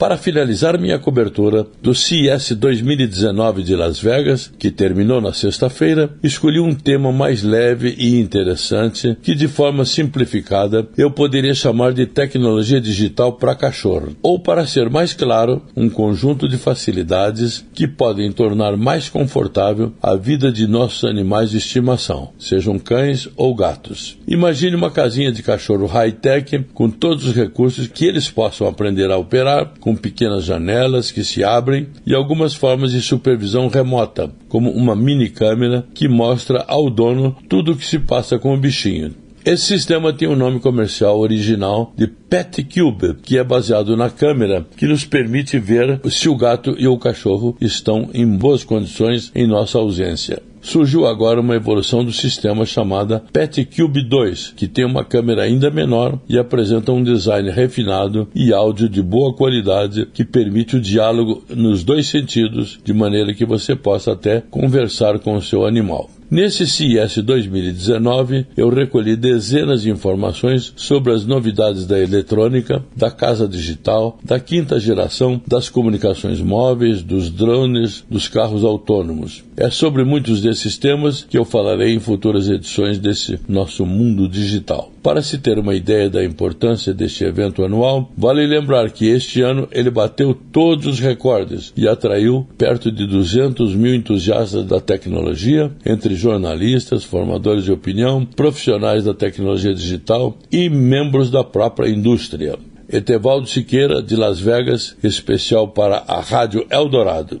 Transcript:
Para finalizar minha cobertura do CES 2019 de Las Vegas, que terminou na sexta-feira, escolhi um tema mais leve e interessante que, de forma simplificada, eu poderia chamar de tecnologia digital para cachorro, ou, para ser mais claro, um conjunto de facilidades que podem tornar mais confortável a vida de nossos animais de estimação, sejam cães ou gatos. Imagine uma casinha de cachorro high-tech com todos os recursos que eles possam aprender a operar, com pequenas janelas que se abrem e algumas formas de supervisão remota, como uma mini câmera que mostra ao dono tudo o que se passa com o bichinho. Esse sistema tem o um nome comercial original de Pet Cube, que é baseado na câmera que nos permite ver se o gato e o cachorro estão em boas condições em nossa ausência. Surgiu agora uma evolução do sistema chamada Pet Cube 2, que tem uma câmera ainda menor e apresenta um design refinado e áudio de boa qualidade que permite o diálogo nos dois sentidos, de maneira que você possa até conversar com o seu animal. Nesse CES 2019, eu recolhi dezenas de informações sobre as novidades da eletrônica, da casa digital, da quinta geração, das comunicações móveis, dos drones, dos carros autônomos. É sobre muitos desses temas que eu falarei em futuras edições desse nosso mundo digital. Para se ter uma ideia da importância deste evento anual, vale lembrar que este ano ele bateu todos os recordes e atraiu perto de 200 mil entusiastas da tecnologia, entre jornalistas, formadores de opinião, profissionais da tecnologia digital e membros da própria indústria. Etevaldo Siqueira, de Las Vegas, especial para a Rádio Eldorado.